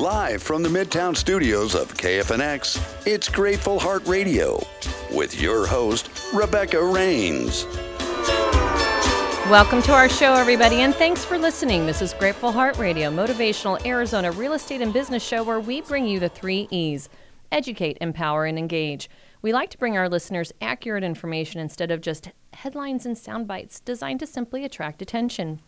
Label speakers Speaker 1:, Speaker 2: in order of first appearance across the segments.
Speaker 1: Live from the Midtown studios of KFNX, it's Grateful Heart Radio with your host, Rebecca Rains.
Speaker 2: Welcome to our show, everybody, and thanks for listening. This is Grateful Heart Radio, motivational Arizona real estate and business show where we bring you the three E's educate, empower, and engage. We like to bring our listeners accurate information instead of just headlines and sound bites designed to simply attract attention.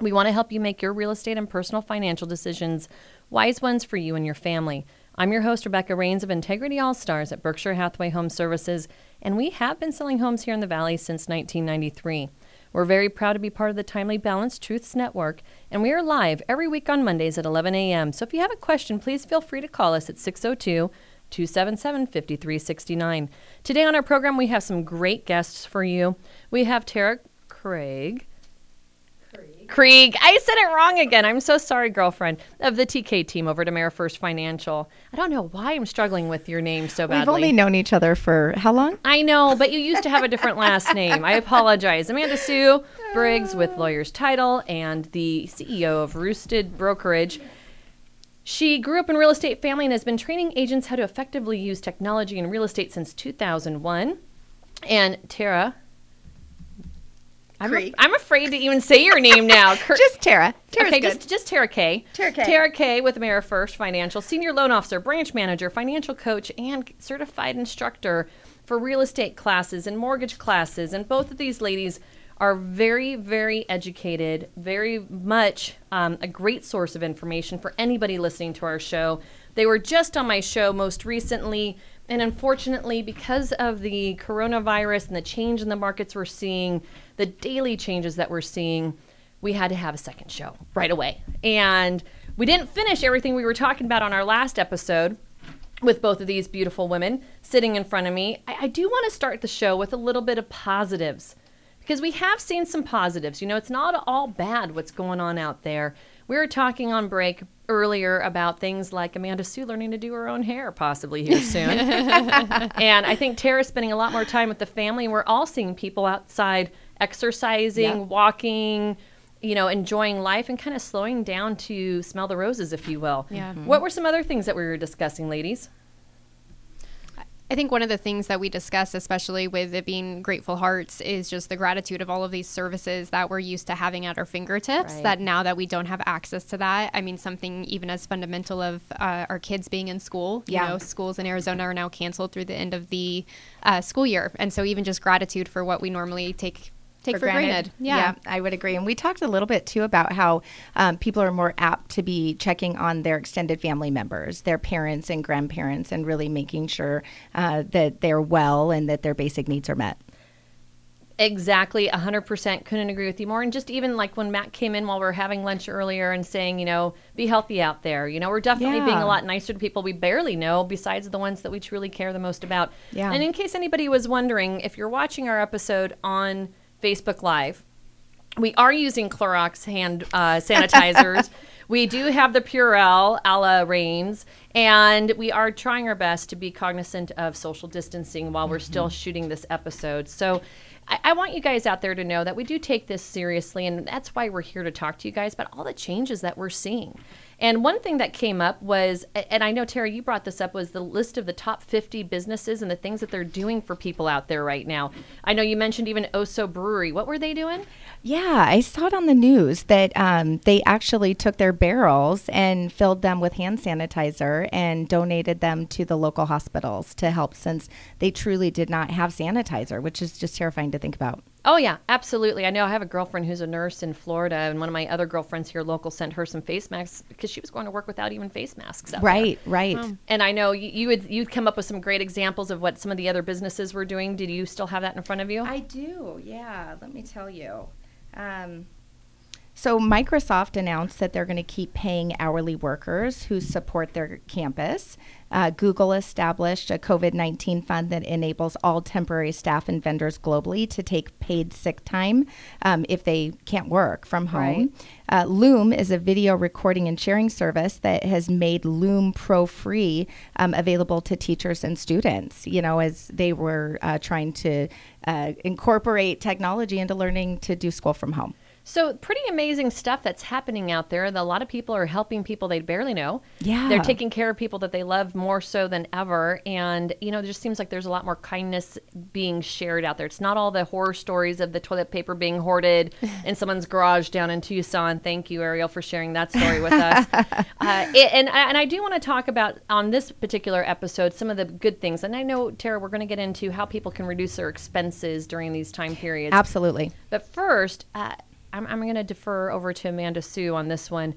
Speaker 2: We want to help you make your real estate and personal financial decisions wise ones for you and your family. I'm your host, Rebecca Rains of Integrity All Stars at Berkshire Hathaway Home Services, and we have been selling homes here in the Valley since 1993. We're very proud to be part of the Timely Balanced Truths Network, and we are live every week on Mondays at 11 a.m. So if you have a question, please feel free to call us at 602 277 5369. Today on our program, we have some great guests for you. We have Tara Craig. Krieg. I said it wrong again. I'm so sorry, girlfriend, of the TK team over at AmeriFirst Financial. I don't know why I'm struggling with your name so badly.
Speaker 3: We've only known each other for how long?
Speaker 2: I know, but you used to have a different last name. I apologize. Amanda Sue Briggs with Lawyer's Title and the CEO of Roosted Brokerage. She grew up in real estate family and has been training agents how to effectively use technology in real estate since 2001. And Tara, I'm, a, I'm afraid to even say your name now.
Speaker 3: just Tara. Tara's
Speaker 2: okay,
Speaker 3: good.
Speaker 2: just just Tara K.
Speaker 3: Tara K.
Speaker 2: Tara K. with AmeriFirst Financial, senior loan officer, branch manager, financial coach, and certified instructor for real estate classes and mortgage classes. And both of these ladies are very, very educated, very much um, a great source of information for anybody listening to our show. They were just on my show most recently. And unfortunately, because of the coronavirus and the change in the markets we're seeing, the daily changes that we're seeing, we had to have a second show right away. And we didn't finish everything we were talking about on our last episode with both of these beautiful women sitting in front of me. I, I do want to start the show with a little bit of positives because we have seen some positives. You know, it's not all bad what's going on out there. We were talking on break earlier about things like Amanda Sue learning to do her own hair possibly here soon. and I think Tara's spending a lot more time with the family, and we're all seeing people outside exercising, yeah. walking, you know, enjoying life and kind of slowing down to smell the roses, if you will.
Speaker 4: Yeah.
Speaker 2: Mm-hmm. What were some other things that we were discussing, ladies?
Speaker 4: I think one of the things that we discuss, especially with it being Grateful Hearts, is just the gratitude of all of these services that we're used to having at our fingertips. Right. That now that we don't have access to that, I mean, something even as fundamental of uh, our kids being in school. You yeah. know, schools in Arizona are now canceled through the end of the uh, school year, and so even just gratitude for what we normally take take for, for granted. granted.
Speaker 3: Yeah. yeah. I would agree. And we talked a little bit too about how um, people are more apt to be checking on their extended family members, their parents and grandparents, and really making sure uh, that they're well and that their basic needs are met.
Speaker 2: Exactly, 100% couldn't agree with you more. And just even like when Matt came in while we were having lunch earlier and saying, you know, be healthy out there. You know, we're definitely yeah. being a lot nicer to people we barely know besides the ones that we truly care the most about. Yeah. And in case anybody was wondering, if you're watching our episode on Facebook Live. We are using Clorox hand uh, sanitizers. we do have the Purell a la Rains, and we are trying our best to be cognizant of social distancing while we're mm-hmm. still shooting this episode. So I, I, want you guys out there to know that we do take this seriously, and that's why we're here to talk to you guys about all the changes that we're seeing. And one thing that came up was, and I know Terry, you brought this up, was the list of the top 50 businesses and the things that they're doing for people out there right now. I know you mentioned even Oso Brewery. What were they doing?
Speaker 3: Yeah, I saw it on the news that um, they actually took their barrels and filled them with hand sanitizer and donated them to the local hospitals to help since they truly did not have sanitizer, which is just terrifying to think about.
Speaker 2: Oh yeah, absolutely. I know I have a girlfriend who's a nurse in Florida, and one of my other girlfriends here local sent her some face masks because she was going to work without even face masks.
Speaker 3: right,
Speaker 2: there.
Speaker 3: right. Um,
Speaker 2: and I know you, you would you'd come up with some great examples of what some of the other businesses were doing. Did you still have that in front of you?
Speaker 3: I do. Yeah. Let me tell you. Um, so Microsoft announced that they're going to keep paying hourly workers who support their campus. Uh, Google established a COVID 19 fund that enables all temporary staff and vendors globally to take paid sick time um, if they can't work from home. Right. Uh, Loom is a video recording and sharing service that has made Loom Pro free um, available to teachers and students, you know, as they were uh, trying to uh, incorporate technology into learning to do school from home.
Speaker 2: So, pretty amazing stuff that's happening out there. A lot of people are helping people they barely know.
Speaker 3: Yeah.
Speaker 2: They're taking care of people that they love more so than ever. And, you know, it just seems like there's a lot more kindness being shared out there. It's not all the horror stories of the toilet paper being hoarded in someone's garage down in Tucson. Thank you, Ariel, for sharing that story with us. uh, it, and, and I do want to talk about, on this particular episode, some of the good things. And I know, Tara, we're going to get into how people can reduce their expenses during these time periods.
Speaker 3: Absolutely.
Speaker 2: But first, uh, I'm, I'm going to defer over to Amanda Sue on this one.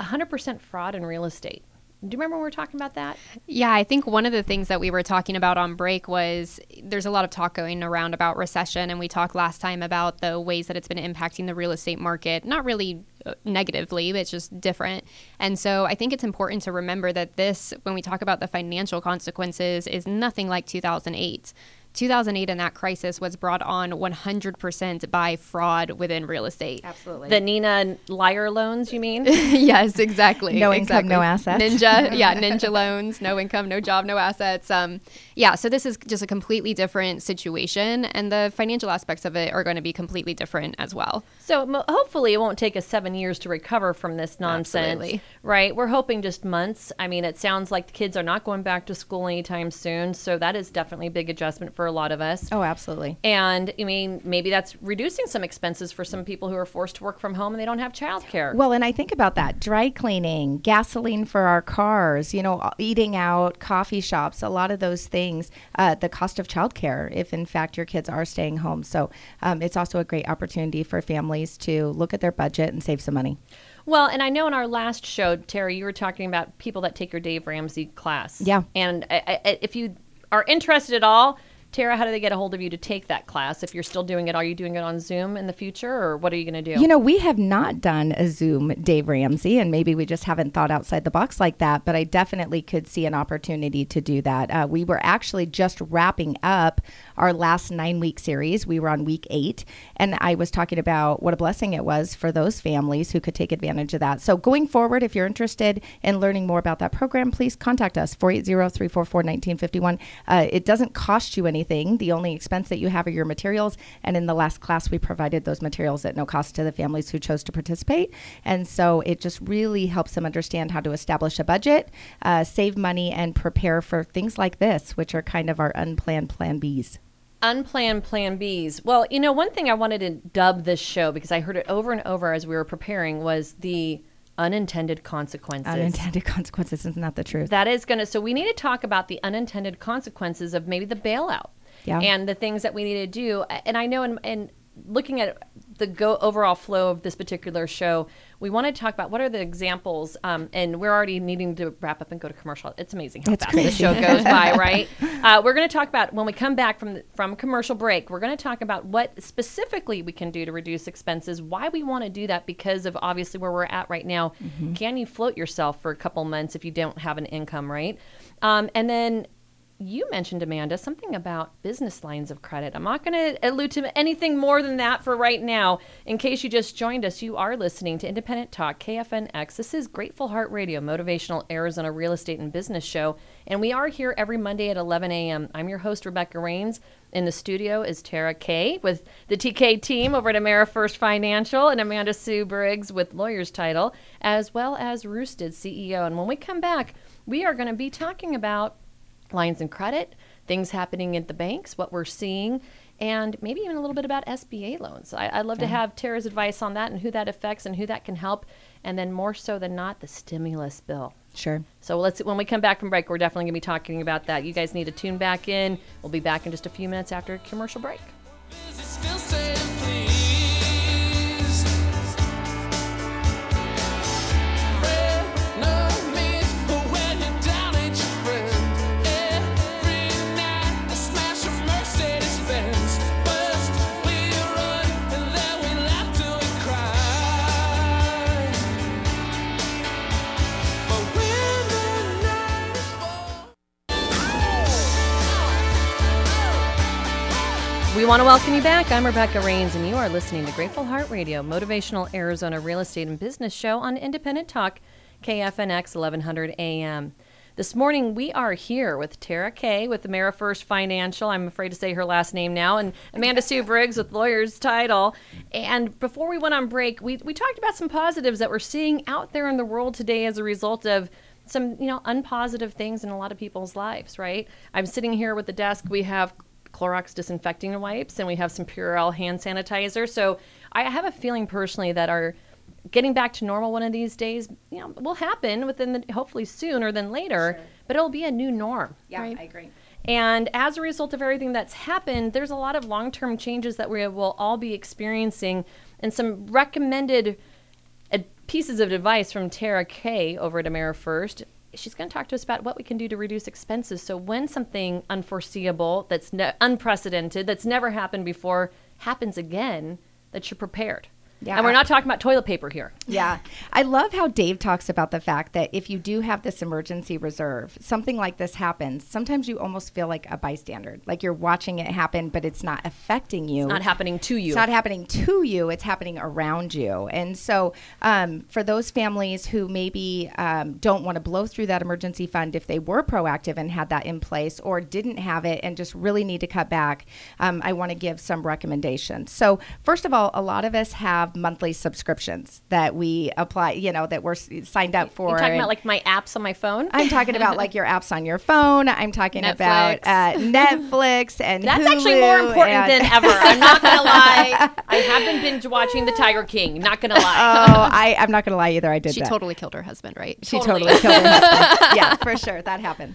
Speaker 2: 100% fraud in real estate. Do you remember we were talking about that?
Speaker 4: Yeah, I think one of the things that we were talking about on break was there's a lot of talk going around about recession, and we talked last time about the ways that it's been impacting the real estate market, not really uh, negatively, but it's just different. And so I think it's important to remember that this, when we talk about the financial consequences, is nothing like 2008. 2008 and that crisis was brought on 100% by fraud within real estate.
Speaker 3: Absolutely.
Speaker 2: The Nina liar loans, you mean?
Speaker 4: yes, exactly.
Speaker 3: No income, no assets.
Speaker 4: Ninja, yeah, ninja loans, no income, no job, no assets. Um, yeah, so this is just a completely different situation, and the financial aspects of it are going to be completely different as well.
Speaker 2: So mo- hopefully it won't take us seven years to recover from this nonsense,
Speaker 4: Absolutely.
Speaker 2: right? We're hoping just months. I mean, it sounds like the kids are not going back to school anytime soon, so that is definitely a big adjustment for a lot of us.
Speaker 3: Oh, absolutely.
Speaker 2: And I mean, maybe that's reducing some expenses for some people who are forced to work from home and they don't have childcare.
Speaker 3: Well, and I think about that dry cleaning, gasoline for our cars, you know, eating out, coffee shops, a lot of those things, uh, the cost of childcare, if in fact your kids are staying home. So um, it's also a great opportunity for families to look at their budget and save some money.
Speaker 2: Well, and I know in our last show, Terry, you were talking about people that take your Dave Ramsey class.
Speaker 3: Yeah.
Speaker 2: And I, I, if you are interested at all, Tara, how do they get a hold of you to take that class? If you're still doing it, are you doing it on Zoom in the future, or what are you going to do?
Speaker 3: You know, we have not done a Zoom Dave Ramsey, and maybe we just haven't thought outside the box like that, but I definitely could see an opportunity to do that. Uh, we were actually just wrapping up our last nine week series. We were on week eight, and I was talking about what a blessing it was for those families who could take advantage of that. So, going forward, if you're interested in learning more about that program, please contact us 480 344 1951. Uh, It doesn't cost you anything. The only expense that you have are your materials. And in the last class, we provided those materials at no cost to the families who chose to participate. And so it just really helps them understand how to establish a budget, uh, save money, and prepare for things like this, which are kind of our unplanned plan Bs.
Speaker 2: Unplanned plan Bs. Well, you know, one thing I wanted to dub this show because I heard it over and over as we were preparing was the unintended consequences.
Speaker 3: Unintended consequences isn't the truth?
Speaker 2: That is going to, so we need to talk about the unintended consequences of maybe the bailout
Speaker 3: Yeah.
Speaker 2: and the things that we need to do. And I know in, in looking at the go overall flow of this particular show, we want to talk about what are the examples. Um, and we're already needing to wrap up and go to commercial. It's amazing how
Speaker 3: It's
Speaker 2: fast the show goes by, right? Uh, we're going to talk about when we come back from the, from commercial break. We're going to talk about what specifically we can do to reduce expenses, why we want to do that because of obviously where we're at right now. Can you float yourself for a couple months if you don't have an income, right? Um, and then you mentioned Amanda something about business lines of credit. I'm not going to allude to anything more than that for right now. In case you just joined us, you are listening to Independent Talk KFNX. This is Grateful Heart Radio, motivational Arizona real estate and business show, and we are here every Monday at 11 a.m. I'm your host Rebecca Rains. In the studio is Tara Kay with the TK team over at AmeriFirst Financial and Amanda Sue Briggs with Lawyer's Title, as well as Roosted CEO. And when we come back, we are going to be talking about lines and credit, things happening at the banks, what we're seeing, and maybe even a little bit about SBA loans. I, I'd love to have Tara's advice on that and who that affects and who that can help, and then more so than not, the stimulus bill.
Speaker 3: Sure.
Speaker 2: So let's when we come back from break, we're definitely going to be talking about that. You guys need to tune back in. We'll be back in just a few minutes after a commercial break. Want to welcome you back. I'm Rebecca Rains, and you are listening to Grateful Heart Radio, motivational Arizona real estate and business show on Independent Talk, KFNX 1100 AM. This morning we are here with Tara Kay with AmeriFirst Financial. I'm afraid to say her last name now, and Amanda Sue Briggs with Lawyer's Title. And before we went on break, we, we talked about some positives that we're seeing out there in the world today as a result of some, you know, unpositive things in a lot of people's lives, right? I'm sitting here with the desk. We have Clorox disinfecting wipes and we have some Purell hand sanitizer. So I have a feeling personally that our getting back to normal one of these days, you know, will happen within the hopefully sooner than later, but it'll be a new norm. Yeah, right?
Speaker 3: I agree.
Speaker 2: And as a result of everything that's happened, there's a lot of long term changes that we will all be experiencing, and some recommended uh, pieces of advice from Tara Kay over at AmeriFirst. She's going to talk to us about what we can do to reduce expenses. So, when something unforeseeable, that's ne- unprecedented, that's never happened before, happens again, that you're prepared.
Speaker 3: Yeah.
Speaker 2: And we're not talking about toilet paper here.
Speaker 3: Yeah. I love how Dave talks about the fact that if you do have this emergency reserve, something like this happens, sometimes you almost feel like a bystander. Like you're watching it happen, but it's not affecting you.
Speaker 2: Not happening to you.
Speaker 3: It's not happening to you, it's happening around you. And so, um, for those families who maybe um, don't want to blow through that emergency fund if they were proactive and had that in place or didn't have it and just really need to cut back, um, I want to give some recommendations. So, first of all, a lot of us have monthly subscriptions that we apply, you know, that we're signed up for.
Speaker 2: You're talking
Speaker 3: and-
Speaker 2: about like my apps on my phone?
Speaker 3: I'm talking about like your apps on your phone. I'm talking about uh, Netflix and
Speaker 2: That's actually more important
Speaker 3: and-
Speaker 2: than ever. I'm not gonna lie. I haven't been binge watching The Tiger King. Not gonna lie.
Speaker 3: Oh, I, I'm not gonna lie either. I did
Speaker 4: She
Speaker 3: that.
Speaker 4: totally killed her husband, right?
Speaker 3: She
Speaker 2: Totally.
Speaker 3: totally, killed her husband. yeah, for sure. That happened.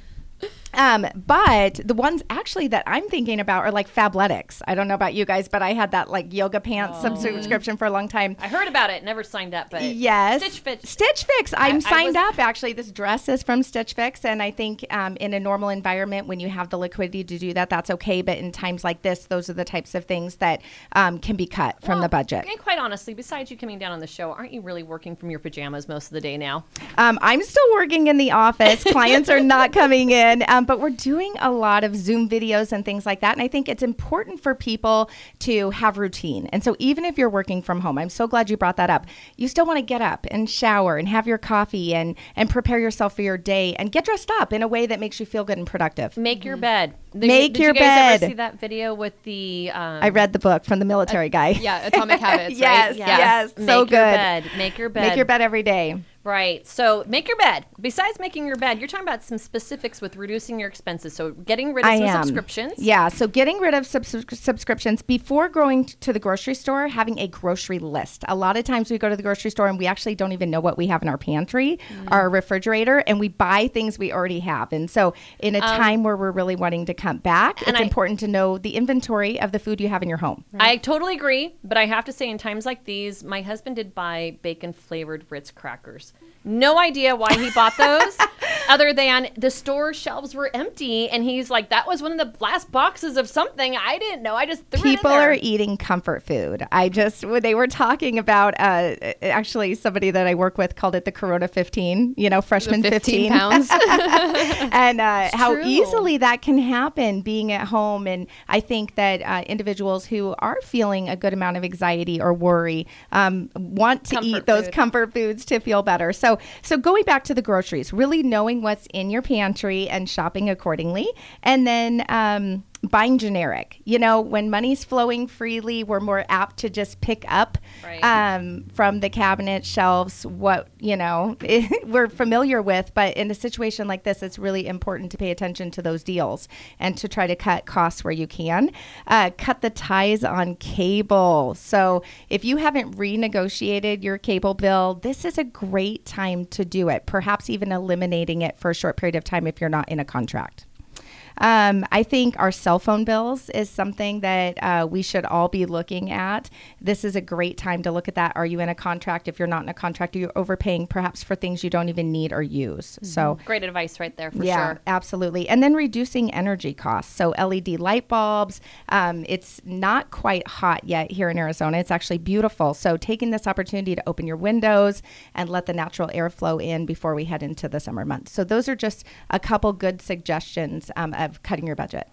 Speaker 3: Um, but the ones actually that I'm thinking about are like Fabletics. I don't know about you guys, but I had that like yoga pants sub- subscription for a long time.
Speaker 2: I heard about it. Never signed up, but
Speaker 3: Yes.
Speaker 2: Stitch Fix.
Speaker 3: Stitch Fix. I'm
Speaker 2: I
Speaker 3: signed
Speaker 2: was-
Speaker 3: up actually. This dress is from Stitch Fix. And I think um, in a normal environment, when you have the liquidity to do that, that's okay. But in times like this, those are the types of things that um, can be cut from the budget.
Speaker 2: And quite honestly, besides you coming down on the show, aren't you really working from your pajamas most of the day now?
Speaker 3: Um, I'm still working in the office. Clients are not coming in, um, but we're doing a lot of Zoom videos and things like that. And I think it's important for people to have routine. And so even if you're working from home, I'm so glad you brought that up. You still want to get up and shower and have your coffee and and prepare yourself for your day and get dressed up in a way that makes you feel good and productive.
Speaker 2: Make your bed. Did.
Speaker 3: Make
Speaker 2: did
Speaker 3: your
Speaker 2: you guys
Speaker 3: bed.
Speaker 2: Ever see that video with the? Um,
Speaker 3: I read the book from the military guy.
Speaker 4: Yeah, Atomic Habits.
Speaker 3: yes,
Speaker 4: right?
Speaker 3: yes,
Speaker 2: Make
Speaker 3: so
Speaker 2: your
Speaker 3: good.
Speaker 2: bed. Make your bed.
Speaker 3: Make your bed every day.
Speaker 2: Right. So make your bed. Besides making your bed, you're talking about some specifics with reducing your expenses. So getting rid of
Speaker 3: I
Speaker 2: some
Speaker 3: am.
Speaker 2: subscriptions.
Speaker 3: Yeah, so getting rid of subs- subscriptions before going to the grocery store, having a grocery list. A lot of times we go to the grocery store and we actually don't even know what we have in our pantry,
Speaker 2: Mm.
Speaker 3: our refrigerator, and we buy things we already have. And so, in a time where we're really wanting to cut back,
Speaker 2: Um,
Speaker 3: it's
Speaker 2: I-
Speaker 3: important to know the inventory of the food you have in your home.
Speaker 2: I totally agree, but I have to say, in times like these, my husband did buy bacon flavored Ritz crackers. No idea why he bought those, other than the store shelves were empty, and he's like, "That was one of the last boxes of something. I didn't know. I just threw
Speaker 3: People
Speaker 2: it in there."
Speaker 3: are eating comfort food. I just they were talking about uh, actually somebody that I work with called it the Corona 15. You know, freshman
Speaker 4: 15
Speaker 3: 15
Speaker 4: pounds.
Speaker 3: and uh, how
Speaker 2: true.
Speaker 3: easily that can happen being at home. And I think that uh, individuals who are feeling a good amount of anxiety or worry um, want to
Speaker 2: Comfort
Speaker 3: eat those
Speaker 2: food.
Speaker 3: comfort foods to feel better. So, so going back to the groceries, really knowing what's in your pantry and shopping accordingly, and then. Um, Buying generic, you know, when money's flowing freely, we're more apt to just pick up
Speaker 2: Right.
Speaker 3: um, from the cabinet shelves what you know we're familiar with but in a situation like this it's really important to pay attention to those deals and to try to cut costs where you can. Uh, cut the ties on cable. So if you haven't renegotiated your cable bill this is a great time to do it perhaps even eliminating it for a short period of time if you're not in a contract um, I think our cell phone bills is something that uh, we should all be looking at. This is a great time to look at that. Are you in a contract? If you're not in a contract, are you overpaying perhaps for things you don't even need or use? So,
Speaker 2: Great advice right there for
Speaker 3: yeah,
Speaker 2: sure.
Speaker 3: absolutely. And then reducing energy costs. So LED light bulbs. Um, it's not quite hot yet here in Arizona. It's actually beautiful. So taking this opportunity to open your windows and let the natural air flow in before we head into the summer months. So those are just a couple good suggestions um, of cutting your budget.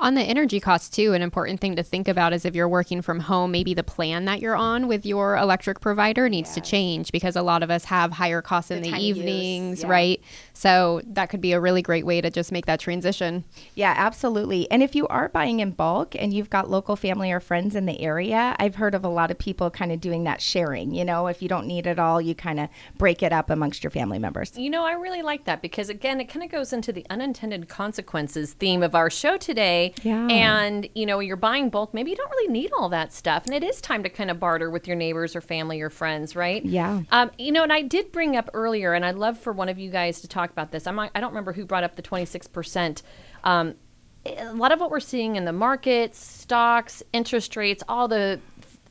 Speaker 4: On the energy costs, too, an important thing to think about is if you're working from home, maybe the plan that you're on with your electric provider needs to change because a lot of us have higher costs in
Speaker 3: The
Speaker 4: the evenings,
Speaker 3: yeah.
Speaker 4: right? So that could be a really great way to just make that transition.
Speaker 3: Yeah, absolutely. And if you are buying in bulk and you've got local family or friends in the area, I've heard of a lot of people kind of doing that sharing. You know, if you don't need it all, you kind of break it up amongst your family members.
Speaker 2: You know, I really like that because again, it kind of goes into the unintended consequences theme of our show today.
Speaker 3: Yeah.
Speaker 2: And you know, you're buying bulk, maybe you don't really need all that stuff, and it is time to kind of barter with your neighbors or family or friends, right?
Speaker 3: Yeah.
Speaker 2: Um, you know, and I did bring up earlier, and I'd love for one of you guys to talk about this. I'm, I don't remember who brought up the 26 percent. Um, a lot of what we're seeing in the markets, stocks, interest rates, all the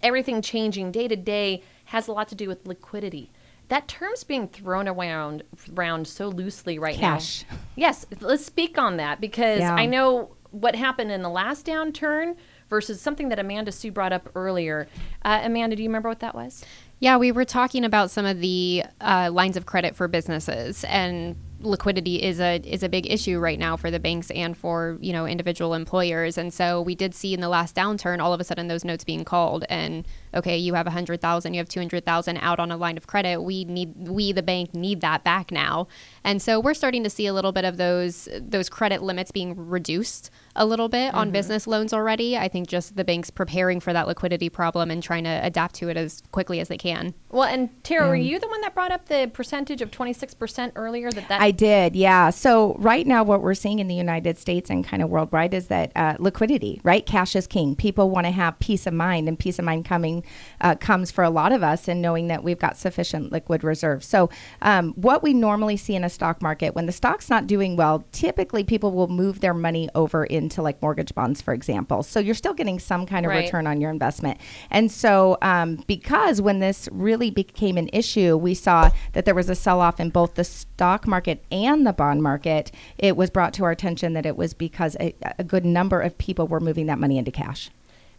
Speaker 2: everything changing day to day has a lot to do with liquidity. That term's being thrown around around so loosely right
Speaker 3: Cash.
Speaker 2: now. Yes, let's speak on that because
Speaker 3: Yeah.
Speaker 2: I know what happened in the last downturn versus something that Amanda Sue brought up earlier. Uh, Amanda, do you remember what that was?
Speaker 4: Yeah, we were talking about some of the uh, lines of credit for businesses, and liquidity is a is a big issue right now for the banks and for you know individual employers. And so we did see in the last downturn, all of a sudden those notes being called, and okay, you have a hundred thousand, you have two hundred thousand out on a line of credit. We need we the bank need that back now, and so we're starting to see a little bit of those those credit limits being reduced a little bit on business loans already. I think just the banks preparing for that liquidity problem and trying to adapt to it as quickly as they can.
Speaker 2: Well, and Tara, were you the one that brought up the percentage of 26% earlier that that
Speaker 3: I did, yeah. So right now, what we're seeing in the United States and kind of worldwide is that uh, liquidity, right? Cash is king. People want to have peace of mind, and peace of mind coming uh, comes for a lot of us in knowing that we've got sufficient liquid reserves. So um, what we normally see in a stock market, when the stock's not doing well, typically people will move their money over into like mortgage bonds, for example. So you're still getting some kind of
Speaker 2: Right.
Speaker 3: return on your investment. And so, um, because when this really became an issue, we saw that there was a sell off in both the stock market and the bond market. It was brought to our attention that it was because a, a good number of people were moving that money into cash.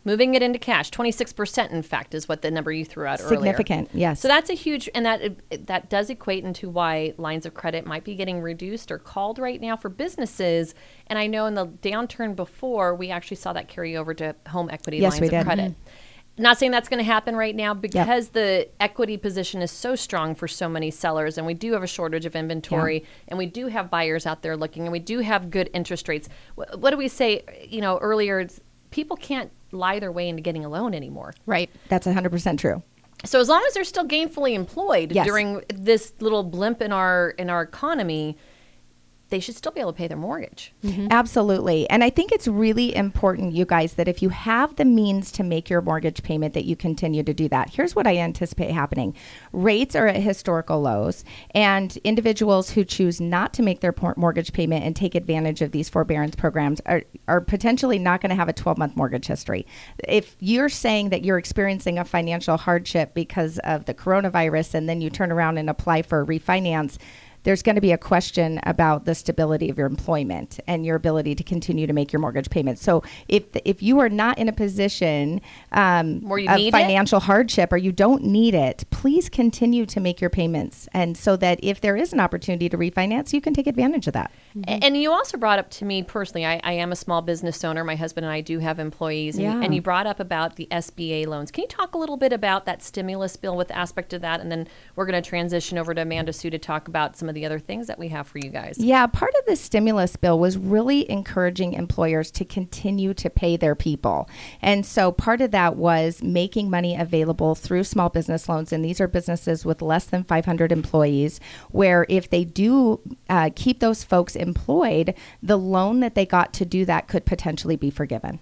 Speaker 2: Moving it into cash 26% in fact is what the number you threw out earlier.
Speaker 3: Significant, yes.
Speaker 2: so that's a huge and that that does equate into why lines of credit might be getting reduced or called right now for businesses. And i know in the downturn before we actually saw that carry over to home equity
Speaker 3: Yes,
Speaker 2: lines
Speaker 3: we
Speaker 2: of
Speaker 3: did.
Speaker 2: credit. Mm-hmm. Not saying that's going to happen right now because the equity position is so strong for so many sellers and we do have a shortage of inventory and we do have buyers out there looking and we do have good interest rates. Wh- what do we say you know earlier people can't lie their way into getting a loan anymore
Speaker 4: Right.
Speaker 3: That's 100% true.
Speaker 2: so as long as they're still gainfully employed
Speaker 3: Yes.
Speaker 2: during this little blimp in our in our economy they should still be able to pay their mortgage mm-hmm.
Speaker 3: Absolutely. And I think it's really important, you guys, that if you have the means to make your mortgage payment, that you continue to do that. Here's what I anticipate happening rates are at historical lows, and individuals who choose not to make their mortgage payment and take advantage of these forbearance programs are, are potentially not going to have a 12 month mortgage history. If you're saying that you're experiencing a financial hardship because of the coronavirus and then you turn around and apply for a refinance, there's going to be a question about the stability of your employment and your ability to continue to make your mortgage payments. So if if you are not in a position um,
Speaker 2: Where you
Speaker 3: of
Speaker 2: need it?
Speaker 3: financial hardship or you don't need it, please continue to make your payments, and so that if there is an opportunity to refinance, you can take advantage of that.
Speaker 2: A- And you also brought up to me personally, I, I am a small business owner. My husband and I do have employees. And,
Speaker 3: Yeah.
Speaker 2: and you brought up about the SBA loans. Can you talk a little bit about that stimulus bill with aspect of that? And then we're going to transition over to Amanda Sue to talk about some of the other things that we have for you guys.
Speaker 3: Yeah, part of the stimulus bill was really encouraging employers to continue to pay their people. And so part of that was making money available through small business loans. And these are businesses with less than 500 employees, where if they do uh, keep those folks employed, the loan that they got to do that could potentially be forgiven.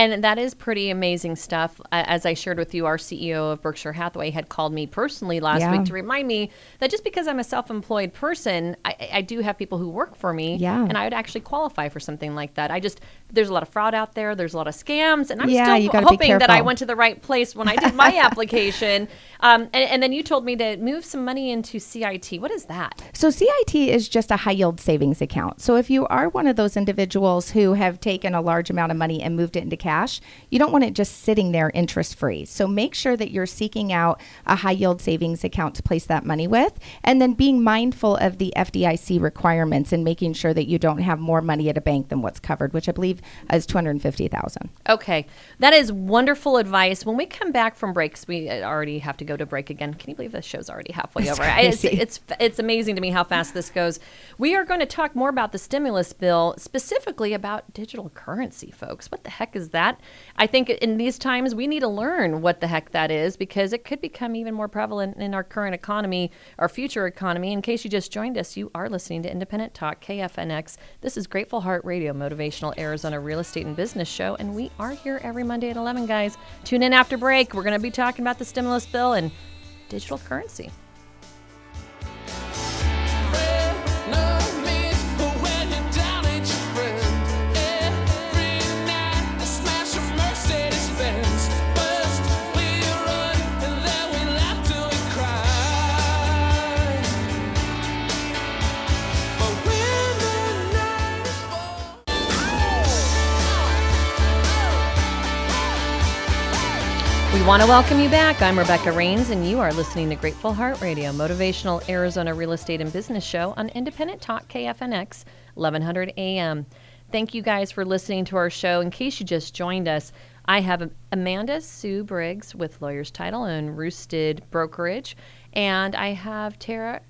Speaker 2: And that is pretty amazing stuff. As I shared with you, our CEO of Berkshire Hathaway had called me personally last
Speaker 3: Yeah.
Speaker 2: week to remind me that just because I'm a self employed person, I, I do have people who work for me.
Speaker 3: Yeah.
Speaker 2: And I would actually qualify for something like that. I just, there's a lot of fraud out there, there's a lot of scams. And I'm
Speaker 3: Yeah,
Speaker 2: still hoping that I went to the right place when I did my application. Um, and, and then you told me to move some money into CIT. What is that?
Speaker 3: So CIT is just a high yield savings account. So if you are one of those individuals who have taken a large amount of money and moved it into cash, you don't want it just sitting there interest free. So make sure that you're seeking out a high yield savings account to place that money with, and then being mindful of the FDIC requirements and making sure that you don't have more money at a bank than what's covered, which I believe is 250,000.
Speaker 2: Okay, that is wonderful advice. When we come back from breaks, we uh, already have to go to break again. Can you believe this show's already halfway over? I- It's, it's it's amazing to me how fast this goes. We are going to talk more about the stimulus bill, specifically about digital currency, folks. What the heck is that? I think in these times we need to learn what the heck that is because it could become even more prevalent in our current economy, our future economy. In case you just joined us, you are listening to Independent Talk KFNX. This is Grateful Heart Radio, motivational Arizona real estate and business show, and we are here every Monday at 11, guys. Tune in after break. We're going to be talking about the stimulus bill and digital currency. Want to welcome you back. I'm Rebecca Rains, and you are listening to Grateful Heart Radio, motivational Arizona real estate and business show on Independent Talk KFNX, 1100 AM. Thank you guys for listening to our show. In case you just joined us, I have Amanda Sue Briggs with Lawyers Title and Roosted Brokerage, and I have Tara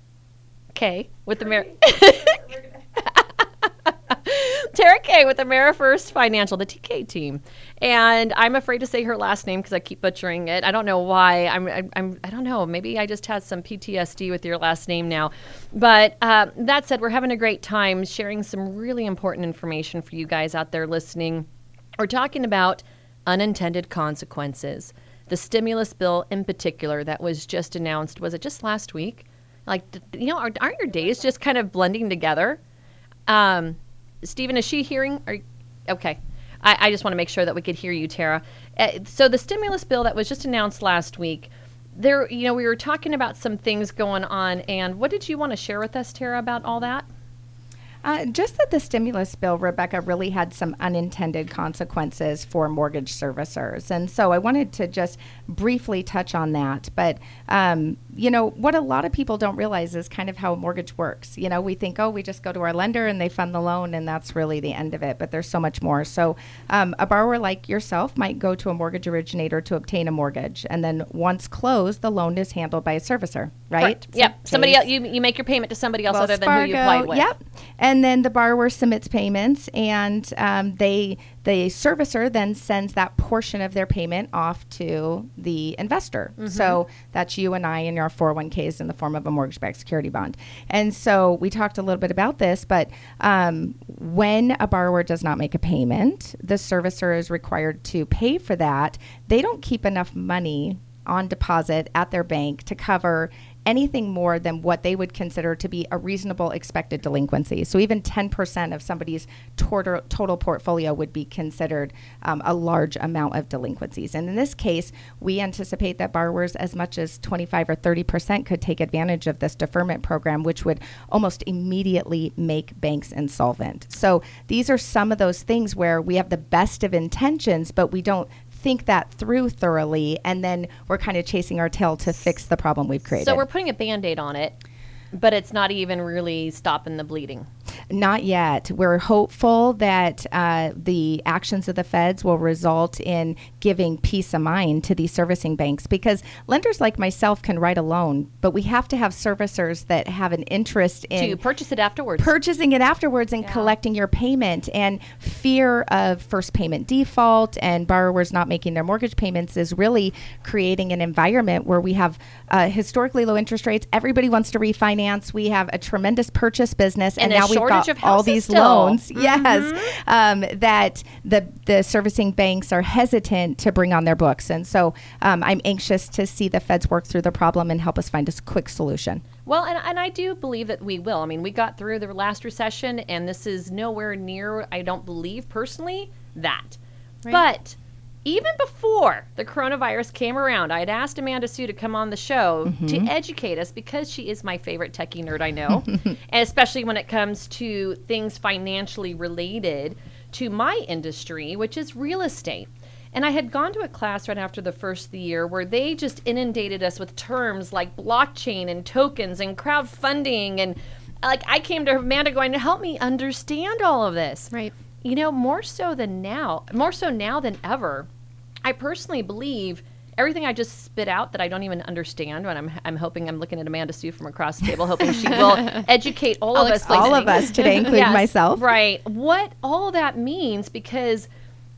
Speaker 2: Kay with the Mar- Tara Kay with AmeriFirst Financial, the TK team, and I'm afraid to say her last name because I keep butchering it. I don't know why. I'm, I'm, I'm I don't know. Maybe I just had some PTSD with your last name now. But uh, that said, we're having a great time sharing some really important information for you guys out there listening. We're talking about unintended consequences. The stimulus bill, in particular, that was just announced. Was it just last week? Like, you know, aren't your days just kind of blending together? Um, Stephen, is she hearing? Are, okay. I, I just want to make sure that we could hear you, Tara. Uh, so the stimulus bill that was just announced last week, there, you know, we were talking about some things going on, and what did you want to share with us, Tara, about all that?
Speaker 3: Uh, just that the stimulus bill, Rebecca, really had some unintended consequences for mortgage servicers. And so I wanted to just briefly touch on that. But, um, you know, what a lot of people don't realize is kind of how a mortgage works. You know, we think, oh, we just go to our lender and they fund the loan, and that's really the end of it. But there's so much more. So um, a borrower like yourself might go to a mortgage originator to obtain a mortgage. And then once closed, the loan is handled by a servicer, right? So
Speaker 2: Yep. Somebody else, you, you make your payment to somebody else
Speaker 3: Wells
Speaker 2: other than who you applied with.
Speaker 3: Yep. And then the borrower submits payments, and um, they the servicer then sends that portion of their payment off to the investor.
Speaker 2: Mm-hmm.
Speaker 3: So that's you and I in our 401ks in the form of a mortgage-backed security bond. And so we talked a little bit about this, but um, when a borrower does not make a payment, the servicer is required to pay for that. They don't keep enough money on deposit at their bank to cover anything more than what they would consider to be a reasonable expected delinquency. So even 10% of somebody's total, total portfolio would be considered um, a large amount of delinquencies. And in this case, we anticipate that borrowers as much as 25 or 30% could take advantage of this deferment program, which would almost immediately make banks insolvent. So these are some of those things where we have the best of intentions, but we don't think that through thoroughly and then we're kind of chasing our tail to fix the problem we've created.
Speaker 2: So we're putting a band aid on it, but it's not even really stopping the bleeding.
Speaker 3: Not yet. We're hopeful that uh, the actions of the feds will result in giving peace of mind to these servicing banks because lenders like myself can write a loan, but we have to have servicers that have an interest in
Speaker 2: to purchase it afterwards.
Speaker 3: purchasing it afterwards and collecting your payment and fear of first payment default and borrowers not making their mortgage payments is really creating an environment where we have uh, historically low interest rates everybody wants to refinance we have a tremendous purchase business
Speaker 2: And
Speaker 3: and, now
Speaker 2: shortage
Speaker 3: got all these
Speaker 2: still.
Speaker 3: loans yes um, that the the servicing banks are hesitant to bring on their books and so um, i'm anxious to see the feds work through the problem and help us find a quick solution
Speaker 2: Well, and, and I do believe that we will. I mean, we got through the last recession, and this is nowhere near, I don't believe personally, that. But even before the coronavirus came around, I had asked Amanda Sue to come on the show to mm-hmm. educate us because she is my favorite techie nerd I know, and especially when it comes to things financially related to my industry, which is real estate. And I had gone to a class right after the first of the year where they just inundated us with terms like blockchain and tokens and crowdfunding. And like I came to Amanda going to help me understand all of this.
Speaker 4: Right.
Speaker 2: You know, more so than now, more so now than ever, I personally believe everything I just spit out that I don't even understand. When I'm, I'm hoping I'm looking at Amanda Sue from across the table, hoping she will educate all
Speaker 4: I'll
Speaker 2: of us.
Speaker 3: All
Speaker 2: listening.
Speaker 3: of us today, including
Speaker 2: Yes,
Speaker 3: myself.
Speaker 2: Right. What all that means because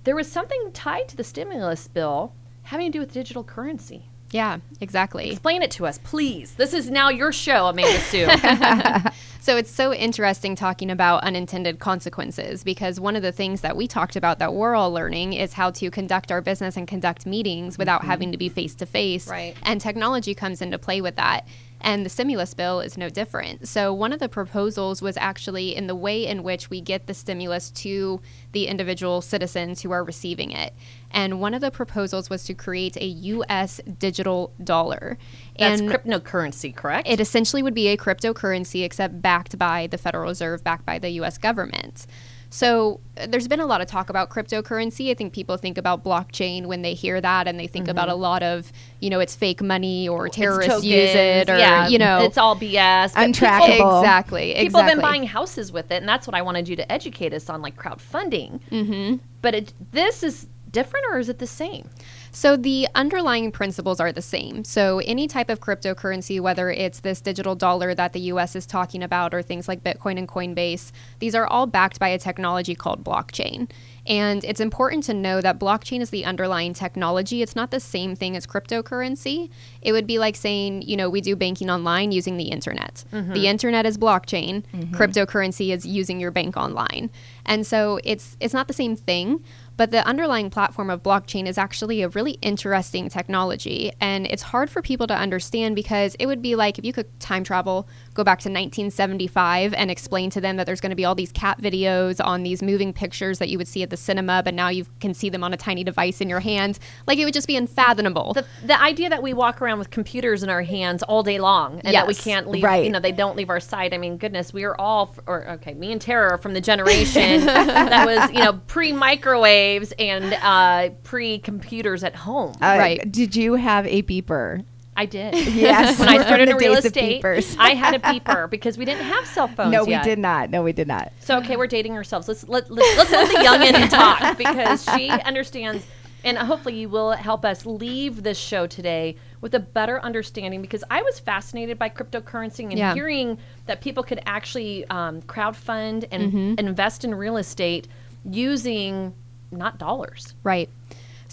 Speaker 2: there was something tied to the stimulus bill having to do with digital currency.
Speaker 4: Yeah, exactly.
Speaker 2: Explain it to us, please. This is now your show, Amanda Sue.
Speaker 4: So it's so interesting talking about unintended consequences because one of the things that we talked about that we're all learning is how to conduct our business and conduct meetings without mm-hmm. having to be face to face.
Speaker 2: Right.
Speaker 4: And technology comes into play with that. And the stimulus bill is no different. So, one of the proposals was actually in the way in which we get the stimulus to the individual citizens who are receiving it. And one of the proposals was to create a U.S. digital dollar.
Speaker 2: That's
Speaker 4: and
Speaker 2: cryptocurrency, correct?
Speaker 4: it essentially would be a cryptocurrency, except backed by the Federal Reserve, backed by the U.S. government. So uh, there's been a lot of talk about cryptocurrency. I think people think about blockchain when they hear that, and they think about a lot of, you know, it's fake money or terrorists use it, or
Speaker 2: yeah,
Speaker 4: you know,
Speaker 2: it's all BS.
Speaker 3: Untrackable.
Speaker 2: people-
Speaker 4: exactly.
Speaker 2: People have been buying houses with it, and that's what I wanted you to educate us on, like crowdfunding. Mm-hmm. But it, this is different, or is it the same?
Speaker 4: So the underlying principles are the same. So any type of cryptocurrency, whether it's this digital dollar that the US is talking about or things like Bitcoin and Coinbase, these are all backed by a technology called blockchain. And it's important to know that blockchain is the underlying technology. It's not the same thing as cryptocurrency. It would be like saying, you know, we do banking online using the internet. The mm-hmm. internet is blockchain. Mm-hmm. Cryptocurrency is using your bank online. And so it's it's not the same thing. But the underlying platform of blockchain is actually a really interesting technology. And it's hard for people to understand because it would be like if you could time travel, go back to 1975 and explain to them that there's going to be all these cat videos on these moving pictures that you would see at the cinema, but now you can see them on a tiny device in your hand. Like it would just be unfathomable.
Speaker 2: The, the idea that we walk around with computers in our hands all day long and that we can't leave,
Speaker 3: Right.
Speaker 2: you know, they don't leave our side. I mean, goodness, we are all, or okay, me and Tara are from the generation that was, you know, pre microwaves and uh, pre computers at home.
Speaker 3: Uh,
Speaker 4: Right.
Speaker 3: Did you have a beeper?
Speaker 2: I did.
Speaker 3: Yes.
Speaker 2: when I started in real estate. I had a beeper because we didn't have cell phones
Speaker 3: No, we
Speaker 2: yet.
Speaker 3: did not. No, we did not.
Speaker 2: So okay, we're dating ourselves. Let's let, let let's let the youngin talk because she understands, and hopefully you will help us leave this show today with a better understanding. Because I was fascinated by cryptocurrency and
Speaker 4: Yeah.
Speaker 2: hearing that people could actually um, crowdfund and
Speaker 4: Mm-hmm.
Speaker 2: invest in real estate using not dollars.
Speaker 4: Right.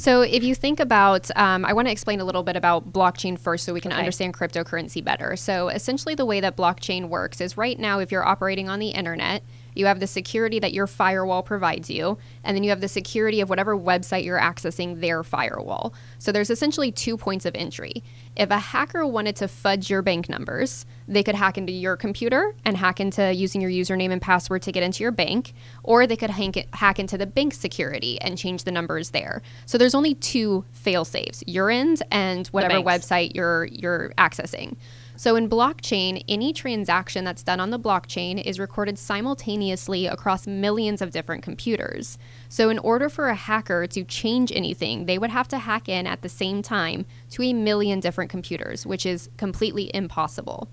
Speaker 4: So if you think about, um, I want to explain a little bit about blockchain first so we can
Speaker 2: Okay.
Speaker 4: understand cryptocurrency better. So essentially, the way that blockchain works is right now, if you're operating on the internet, you have the security that your firewall provides you, and then you have the security of whatever website you're accessing their firewall. So there's essentially two points of entry. If a hacker wanted to fudge your bank numbers, they could hack into your computer and hack into using your username and password to get into your bank, or they could hack into the bank security and change the numbers there. So there's only two fail safes: your end and whatever website you're you're accessing. So in blockchain, any transaction that's done on the blockchain is recorded simultaneously across millions of different computers. So in order for a hacker to change anything, they would have to hack in at the same time to a million different computers, which is completely impossible.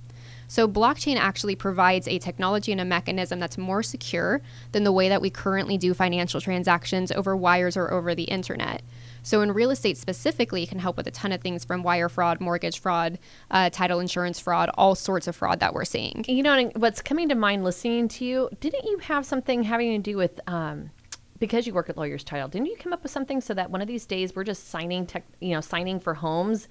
Speaker 4: So, blockchain actually provides a technology and a mechanism that's more secure than the way that we currently do financial transactions over wires or over the internet. So, in real estate specifically, it can help with a ton of things from wire fraud, mortgage fraud, uh, title insurance fraud, all sorts of fraud that we're seeing.
Speaker 2: You know what's coming to mind listening to you? Didn't you have something having to do with um, because you work at Lawyers Title? Didn't you come up with something so that one of these days we're just signing, tech, you know, signing for homes?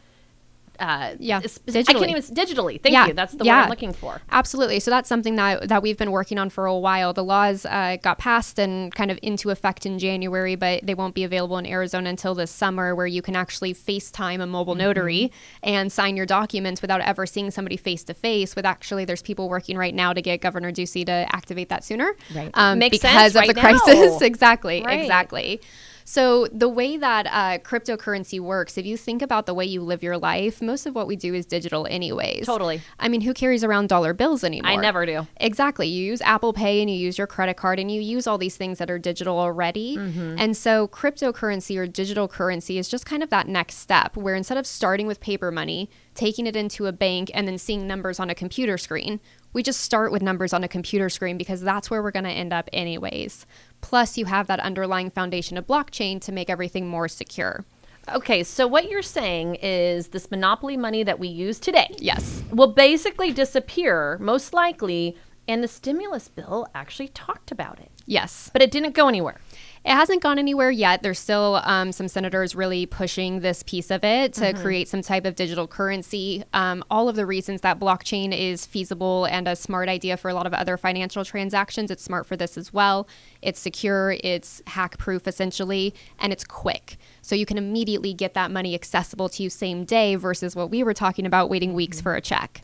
Speaker 2: Uh,
Speaker 4: Yeah,
Speaker 2: s- I
Speaker 4: digitally.
Speaker 2: can't even digitally. Thank
Speaker 4: Yeah,
Speaker 2: you. That's the
Speaker 4: yeah.
Speaker 2: word I'm looking for.
Speaker 4: Absolutely. So that's something that that we've been working on for a while. The laws uh, got passed and kind of into effect in January, but they won't be available in Arizona until this summer, where you can actually FaceTime a mobile notary and sign your documents without ever seeing somebody face to face. With actually, there's people working right now to get Governor Ducey to activate that sooner,
Speaker 3: Right.
Speaker 4: Um,
Speaker 2: Makes
Speaker 4: because
Speaker 2: sense
Speaker 4: of
Speaker 2: right
Speaker 4: the crisis. exactly.
Speaker 2: Right.
Speaker 4: Exactly. So, the way that uh, cryptocurrency works, if you think about the way you live your life, most of what we do is digital, anyways.
Speaker 2: Totally.
Speaker 4: I mean, who carries around dollar bills anymore?
Speaker 2: I never do.
Speaker 4: Exactly. You use Apple Pay and you use your credit card and you use all these things that are digital already.
Speaker 2: Mm-hmm.
Speaker 4: And so, cryptocurrency or digital currency is just kind of that next step where instead of starting with paper money, taking it into a bank, and then seeing numbers on a computer screen, we just start with numbers on a computer screen because that's where we're going to end up, anyways. Plus, you have that underlying foundation of blockchain to make everything more secure.
Speaker 2: Okay, so what you're saying is this monopoly money that we use today
Speaker 4: Yes.
Speaker 2: will basically disappear, most likely, and the stimulus bill actually talked about it,
Speaker 4: Yes.
Speaker 2: but it didn't go anywhere.
Speaker 4: It hasn't gone anywhere yet. There's still um, some senators really pushing this piece of it to create some type of digital currency. Um, all of the reasons that blockchain is feasible and a smart idea for a lot of other financial transactions, it's smart for this as well. It's secure, it's hack proof essentially, and it's quick. So you can immediately get that money accessible to you same day versus what we were talking about waiting weeks for a check.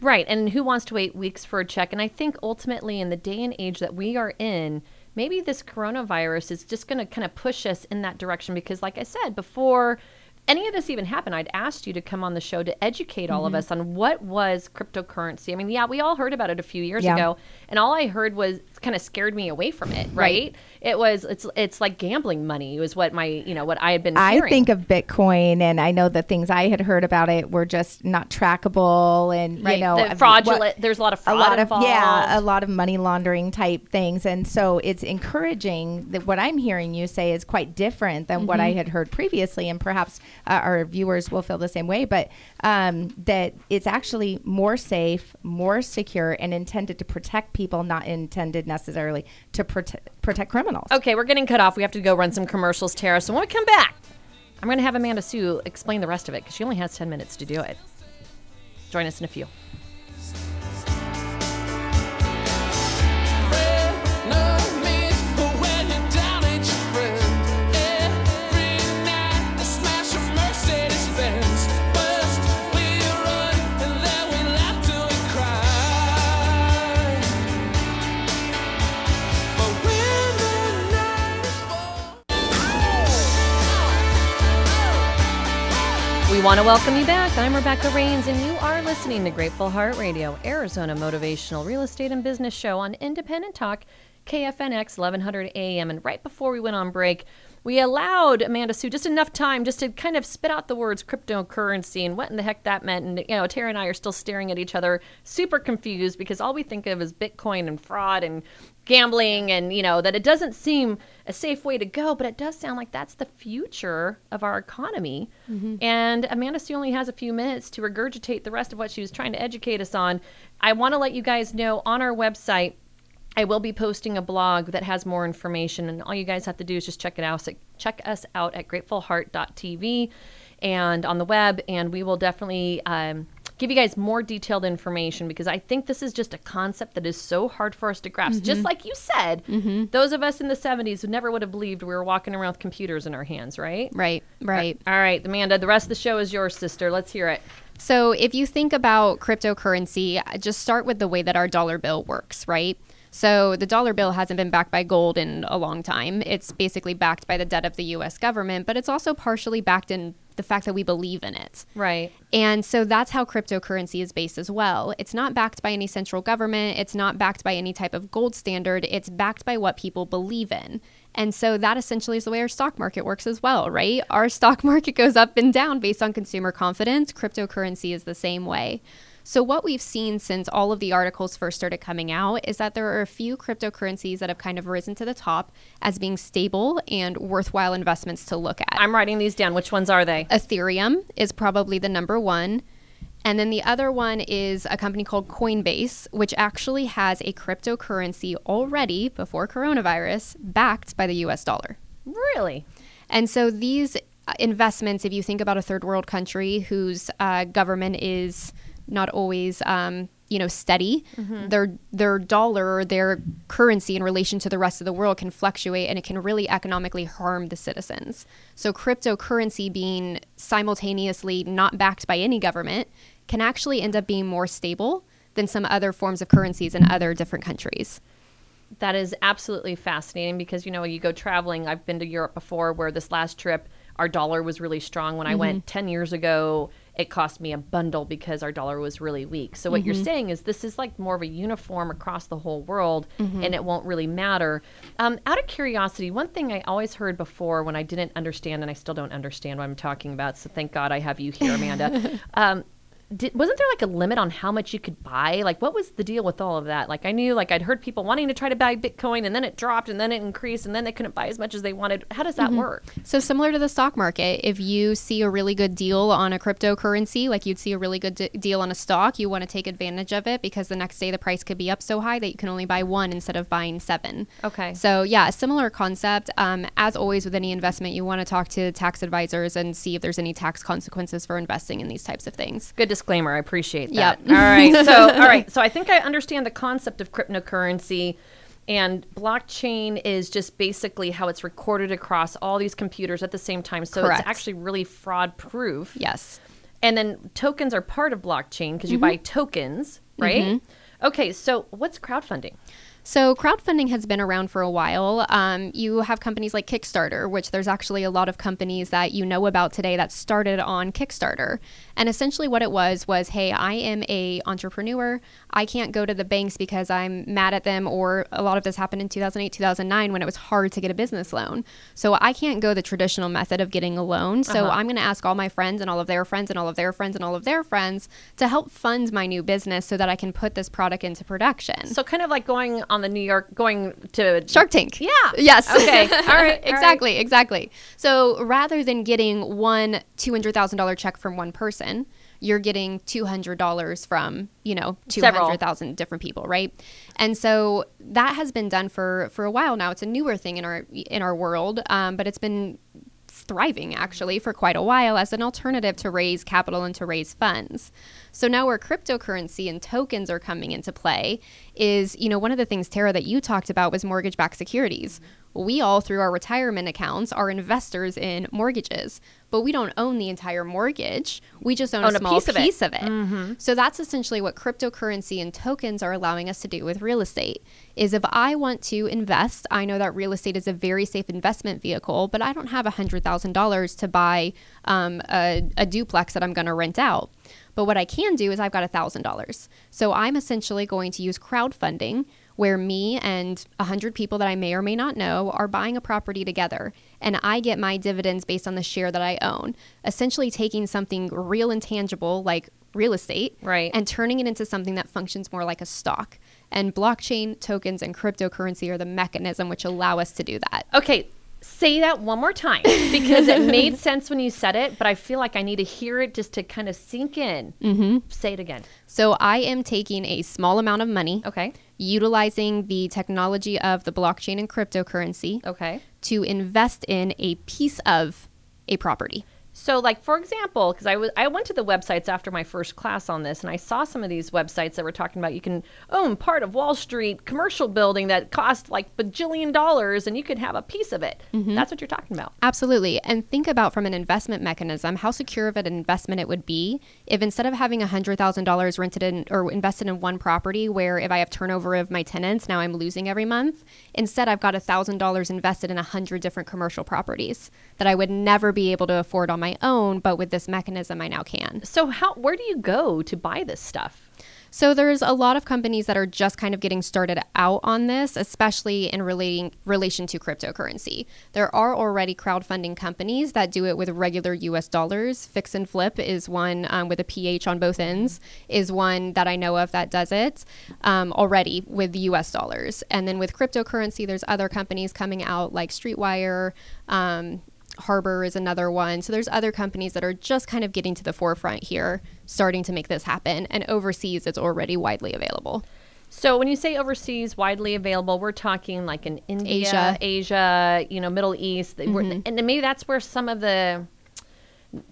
Speaker 2: Right. And who wants to wait weeks for a check? And I think ultimately, in the day and age that we are in, maybe this coronavirus is just going to kind of push us in that direction because, like I said, before any of this even happened, I'd asked you to come on the show to educate all of mm-hmm. us on what was cryptocurrency. I mean, yeah, we all heard about it a few years
Speaker 3: Yeah.
Speaker 2: ago, and all I heard was kind of scared me away from it. Right? It was it's it's like gambling money was what my you know what I had been.
Speaker 3: I
Speaker 2: hearing.
Speaker 3: think of Bitcoin, and I know the things I had heard about it were just not trackable, and
Speaker 4: Right.
Speaker 3: you know,
Speaker 2: the
Speaker 3: what-
Speaker 2: fraudulent. there's a lot of fraud
Speaker 3: a lot
Speaker 2: involved.
Speaker 3: of yeah, a lot of money laundering type things, and so it's encouraging that what I'm hearing you say is quite different than what I
Speaker 2: Mm-hmm.
Speaker 3: had heard previously, and perhaps uh, our viewers will feel the same way. But um, that it's actually more safe, more secure, and intended to protect people, not intended necessarily to prote- protect criminals.
Speaker 2: Okay, we're getting cut off. We have to go run some commercials, Tara. So when we come back, I'm going to have Amanda Sue explain the rest of it because she only has 10 minutes to do it. Join us in a few. Want to welcome you back. I'm Rebecca Rains, and you are listening to Grateful Heart Radio, Arizona motivational real estate and business show on Independent Talk, KFNX 1100 AM. And right before we went on break, we allowed Amanda Sue just enough time just to kind of spit out the words cryptocurrency and what in the heck that meant. And, you know, Tara and I are still staring at each other, super confused because all we think of is Bitcoin and fraud and gambling and, you know, that it doesn't seem a safe way to go, but it does sound like that's the future of our economy. Mm-hmm. And Amanda Sue only has a few minutes to regurgitate the rest of what she was trying to educate us on. I want to let you guys know on our website, I will be posting a blog that has more information, and all you guys have to do is just check it out. So check us out at gratefulheart.tv and on the web, and we will definitely um, give you guys more detailed information because I think this is just a concept that is so hard for us to grasp. Just like you said, those of us in the 70s who never would have believed we were walking around with computers in our hands, right?
Speaker 4: Right, right.
Speaker 2: All right, Amanda, the rest of the show is yours, sister. Let's hear it.
Speaker 4: So, if you think about cryptocurrency, just start with the way that our dollar bill works, right? So, the dollar bill hasn't been backed by gold in a long time. It's basically backed by the debt of the US government, but it's also partially backed in the fact that we believe in it.
Speaker 2: Right.
Speaker 4: And so that's how cryptocurrency is based as well. It's not backed by any central government, it's not backed by any type of gold standard, it's backed by what people believe in. And so that essentially is the way our stock market works as well, right? Our stock market goes up and down based on consumer confidence. Cryptocurrency is the same way. So, what we've seen since all of the articles first started coming out is that there are a few cryptocurrencies that have kind of risen to the top as being stable and worthwhile investments to look at.
Speaker 2: I'm writing these down. Which ones are they?
Speaker 4: Ethereum is probably the number one. And then the other one is a company called Coinbase, which actually has a cryptocurrency already before coronavirus backed by the US dollar.
Speaker 2: Really?
Speaker 4: And so these uh, investments, if you think about a third world country whose uh, government is not always, um, you know, steady, their their dollar or their currency in relation to the rest of the world can fluctuate, and it can really economically harm the citizens. So cryptocurrency being simultaneously not backed by any government can actually end up being more stable than some other forms of currencies in other different countries.
Speaker 2: That is absolutely fascinating because you know you go traveling. I've been to Europe before, where this last trip our dollar was really strong. When I went ten years ago, it cost me a bundle because our dollar was really weak. So what you're saying is this is like more of a uniform across the whole world, and it won't really matter. Um, out of curiosity, one thing I always heard before when I didn't understand, and I still don't understand what I'm talking about. So thank God I have you here, Amanda. um, did, wasn't there like a limit on how much you could buy? Like, what was the deal with all of that? Like, I knew, like, I'd heard people wanting to try to buy Bitcoin, and then it dropped, and then it increased, and then they couldn't buy as much as they wanted. How does that work?
Speaker 4: So similar to the stock market, if you see a really good deal on a cryptocurrency, like you'd see a really good d- deal on a stock, you want to take advantage of it because the next day the price could be up so high that you can only buy one instead of buying seven.
Speaker 2: Okay.
Speaker 4: So yeah, a similar concept. Um, as always with any investment, you want to talk to tax advisors and see if there's any tax consequences for investing in these types of things.
Speaker 2: Good disclaimer. I appreciate that.
Speaker 4: Yep.
Speaker 2: all right. So, all right. So, I think I understand the concept of cryptocurrency. And blockchain is just basically how it's recorded across all these computers at the same time. So
Speaker 4: Correct.
Speaker 2: it's actually really fraud proof.
Speaker 4: Yes.
Speaker 2: And then tokens are part of blockchain because you buy tokens, right? Okay, so what's crowdfunding?
Speaker 4: So crowdfunding has been around for a while. Um, you have companies like Kickstarter, which there's actually a lot of companies that you know about today that started on Kickstarter. And essentially, what it was was, hey, I am a entrepreneur. I can't go to the banks because I'm mad at them. Or a lot of this happened in 2008, 2009 when it was hard to get a business loan. So I can't go the traditional method of getting a loan. So uh-huh. I'm going to ask all my friends and all of their friends and all of their friends and all of their friends to help fund my new business so that I can put this product into production.
Speaker 2: So kind of like going on the New York, going to
Speaker 4: Shark Tank.
Speaker 2: Yeah.
Speaker 4: Yes.
Speaker 2: Okay. All right. All right.
Speaker 4: exactly. Exactly. So rather than getting one two hundred thousand dollar check from one person, you're getting two hundred dollars from you know two
Speaker 2: Several.
Speaker 4: hundred thousand different people, right? And so that has been done for for a while now. It's a newer thing in our in our world, um, but it's been thriving actually for quite a while as an alternative to raise capital and to raise funds. So now where cryptocurrency and tokens are coming into play is, you know, one of the things Tara that you talked about was mortgage-backed securities. We all through our retirement accounts are investors in mortgages, but we don't own the entire mortgage. We just own,
Speaker 2: Own
Speaker 4: a
Speaker 2: a
Speaker 4: small
Speaker 2: piece of it.
Speaker 4: it. So that's essentially what cryptocurrency and tokens are allowing us to do with real estate. Is if I want to invest, I know that real estate is a very safe investment vehicle, but I don't have $100,000 to buy um, a, a duplex that I'm going to rent out. But what I can do is I've got $1,000. So I'm essentially going to use crowdfunding where me and 100 people that I may or may not know are buying a property together and I get my dividends based on the share that I own. Essentially taking something real and tangible like real estate
Speaker 2: Right.
Speaker 4: and turning it into something that functions more like a stock. And blockchain tokens and cryptocurrency are the mechanism which allow us to do that.
Speaker 2: Okay, say that one more time because it made sense when you said it, but I feel like I need to hear it just to kind of sink in. Mm-hmm. Say it again.
Speaker 4: So I am taking a small amount of money,
Speaker 2: Okay.
Speaker 4: Utilizing the technology of the blockchain and cryptocurrency
Speaker 2: Okay.
Speaker 4: to invest in a piece of a property.
Speaker 2: So, like for example, because I was I went to the websites after my first class on this, and I saw some of these websites that were talking about you can own part of Wall Street commercial building that cost like bajillion dollars, and you could have a piece of it. Mm-hmm. That's what you're talking about.
Speaker 4: Absolutely. And think about from an investment mechanism how secure of an investment it would be if instead of having $100,000 rented in or invested in one property where if I have turnover of my tenants, now I'm losing every month, instead I've got $1,000 invested in 100 different commercial properties that I would never be able to afford on my own, but with this mechanism I now can.
Speaker 2: So, how where do you go to buy this stuff?
Speaker 4: So there's a lot of companies that are just kind of getting started out on this, especially in relating relation to cryptocurrency. There are already crowdfunding companies that do it with regular U.S. dollars. Fix and Flip is one um, with a PH on both ends. Is one that I know of that does it um, already with U.S. dollars. And then with cryptocurrency, there's other companies coming out like Streetwire. Um, Harbor is another one. So there's other companies that are just kind of getting to the forefront here, starting to make this happen. And overseas, it's already widely available.
Speaker 2: So, when you say overseas, widely available, we're talking like in India,
Speaker 4: Asia.
Speaker 2: Asia, you know, Middle East, We're- mm-hmm. and maybe that's where some of the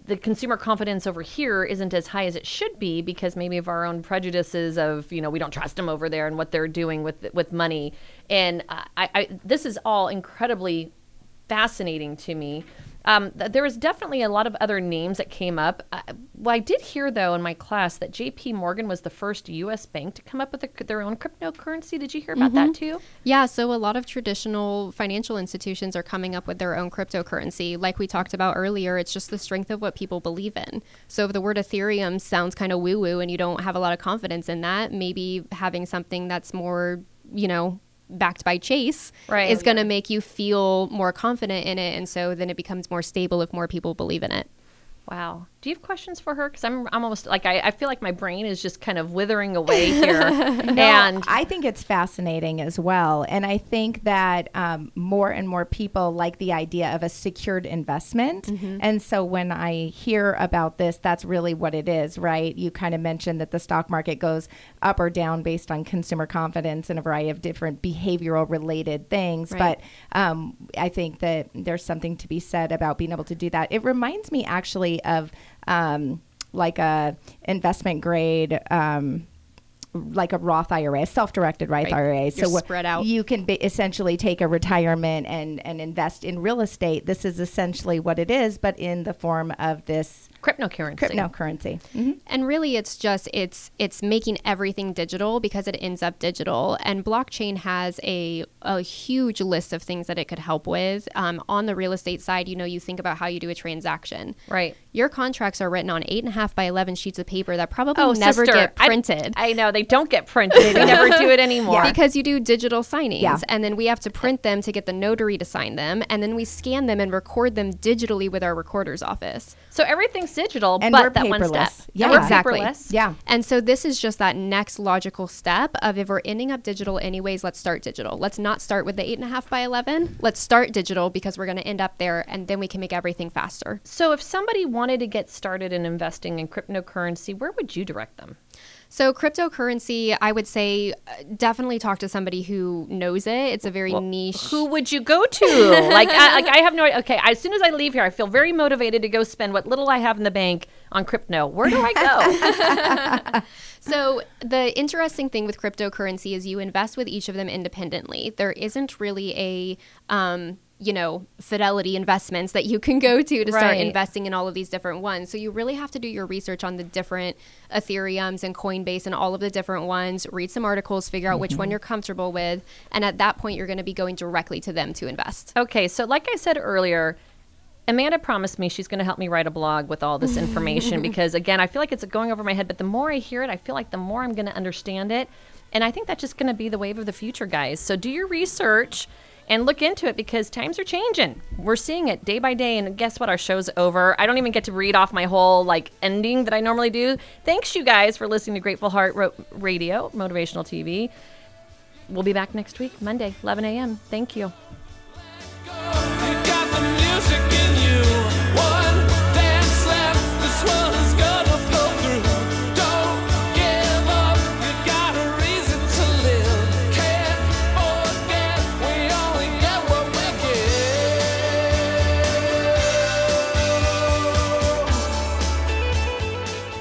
Speaker 2: the consumer confidence over here isn't as high as it should be because maybe of our own prejudices of you know we don't trust them over there and what they're doing with with money and I, I this is all incredibly fascinating to me Um, th- there was definitely a lot of other names that came up. Uh, well, I did hear though in my class that J.P. Morgan was the first U.S. bank to come up with a, their own cryptocurrency. Did you hear about that too?
Speaker 4: Yeah, so a lot of traditional financial institutions are coming up with their own cryptocurrency. Like we talked about earlier, it's just the strength of what people believe in. So if the word Ethereum sounds kind of woo woo and you don't have a lot of confidence in that, maybe having something that's more, you know, backed by Chase
Speaker 2: Right.
Speaker 4: is going to make you feel more confident in it. And so then it becomes more stable if more people believe in it.
Speaker 2: Wow. Do you have questions for her? Because I'm, I'm almost like I, I feel like my brain is just kind of withering away here. and
Speaker 3: I think it's fascinating as well. And I think that um, more and more people like the idea of a secured investment. And so when I hear about this, that's really what it is, right? You kind of mentioned that the stock market goes up or down based on consumer confidence and a variety of different behavioral related things.
Speaker 4: Right.
Speaker 3: But um, I think that there's something to be said about being able to do that. It reminds me actually of um, like a investment grade. Um, like a Roth IRA, a self-directed Roth
Speaker 4: Right.
Speaker 3: IRA.
Speaker 4: You're
Speaker 3: what-
Speaker 4: spread out.
Speaker 3: You can be, essentially take a retirement and and invest in real estate. This is essentially what it is, but in the form of this
Speaker 2: cryptocurrency.
Speaker 3: cryptocurrency. Mhm.
Speaker 4: And really it's just it's it's making everything digital because it ends up digital. And blockchain has a a huge list of things that it could help with. Um, on the real estate side, you know, you think about how you do a transaction.
Speaker 2: Right.
Speaker 4: Your contracts are written on eight and a half by eleven sheets of paper that probably
Speaker 2: Oh,
Speaker 4: never
Speaker 2: sister,
Speaker 4: get printed.
Speaker 2: I, know they don't get printed. we never do it anymore.
Speaker 4: because you do digital signings
Speaker 3: Yeah.
Speaker 4: and then we have to print them to get the notary to sign them and then we scan them and record them digitally with our recorder's office.
Speaker 2: So everything's digital,
Speaker 3: And
Speaker 2: but
Speaker 3: we're
Speaker 2: that one step.
Speaker 3: Yeah.
Speaker 2: We're
Speaker 4: Exactly.
Speaker 2: paperless.
Speaker 3: Yeah.
Speaker 4: And so this is just that next logical step of if we're ending up digital anyways, let's start digital. Let's not start with the eight and a half by eleven. Let's start digital because we're going to end up there, and then we can make everything faster.
Speaker 2: So if somebody wanted to get started in investing in cryptocurrency, where would you direct them?
Speaker 4: So cryptocurrency, I would say, uh, definitely talk to somebody who knows it. It's a very niche.
Speaker 2: Who would you go to? like, I, like I have no. Okay, as soon as I leave here, I feel very motivated to go spend what little I have in the bank on crypto. Where do I go?
Speaker 4: So the interesting thing with cryptocurrency is you invest with each of them independently. There isn't really a um, you know, fidelity investments that you can go to to start investing in all of these different ones. So you really have to do your research on the different Ethereums and Coinbase and all of the different ones, read some articles, figure out which one mm-hmm. you're comfortable with, and at that point you're going to be going directly to them to invest.
Speaker 2: Okay, so like I said earlier, Amanda promised me she's going to help me write a blog with all this information because, again, I feel like it's going over my head, but the more I hear it, I feel like the more I'm going to understand it. And I think that's just going to be the wave of the future, guys. So do your research and look into it because times are changing. We're seeing it day by day. And guess what? Our show's over. I don't even get to read off my whole like ending that I normally do. Thanks, you guys, for listening to Grateful Heart Ro- Radio, Motivational TV. We'll be back next week, Monday, 11 a.m. Thank you.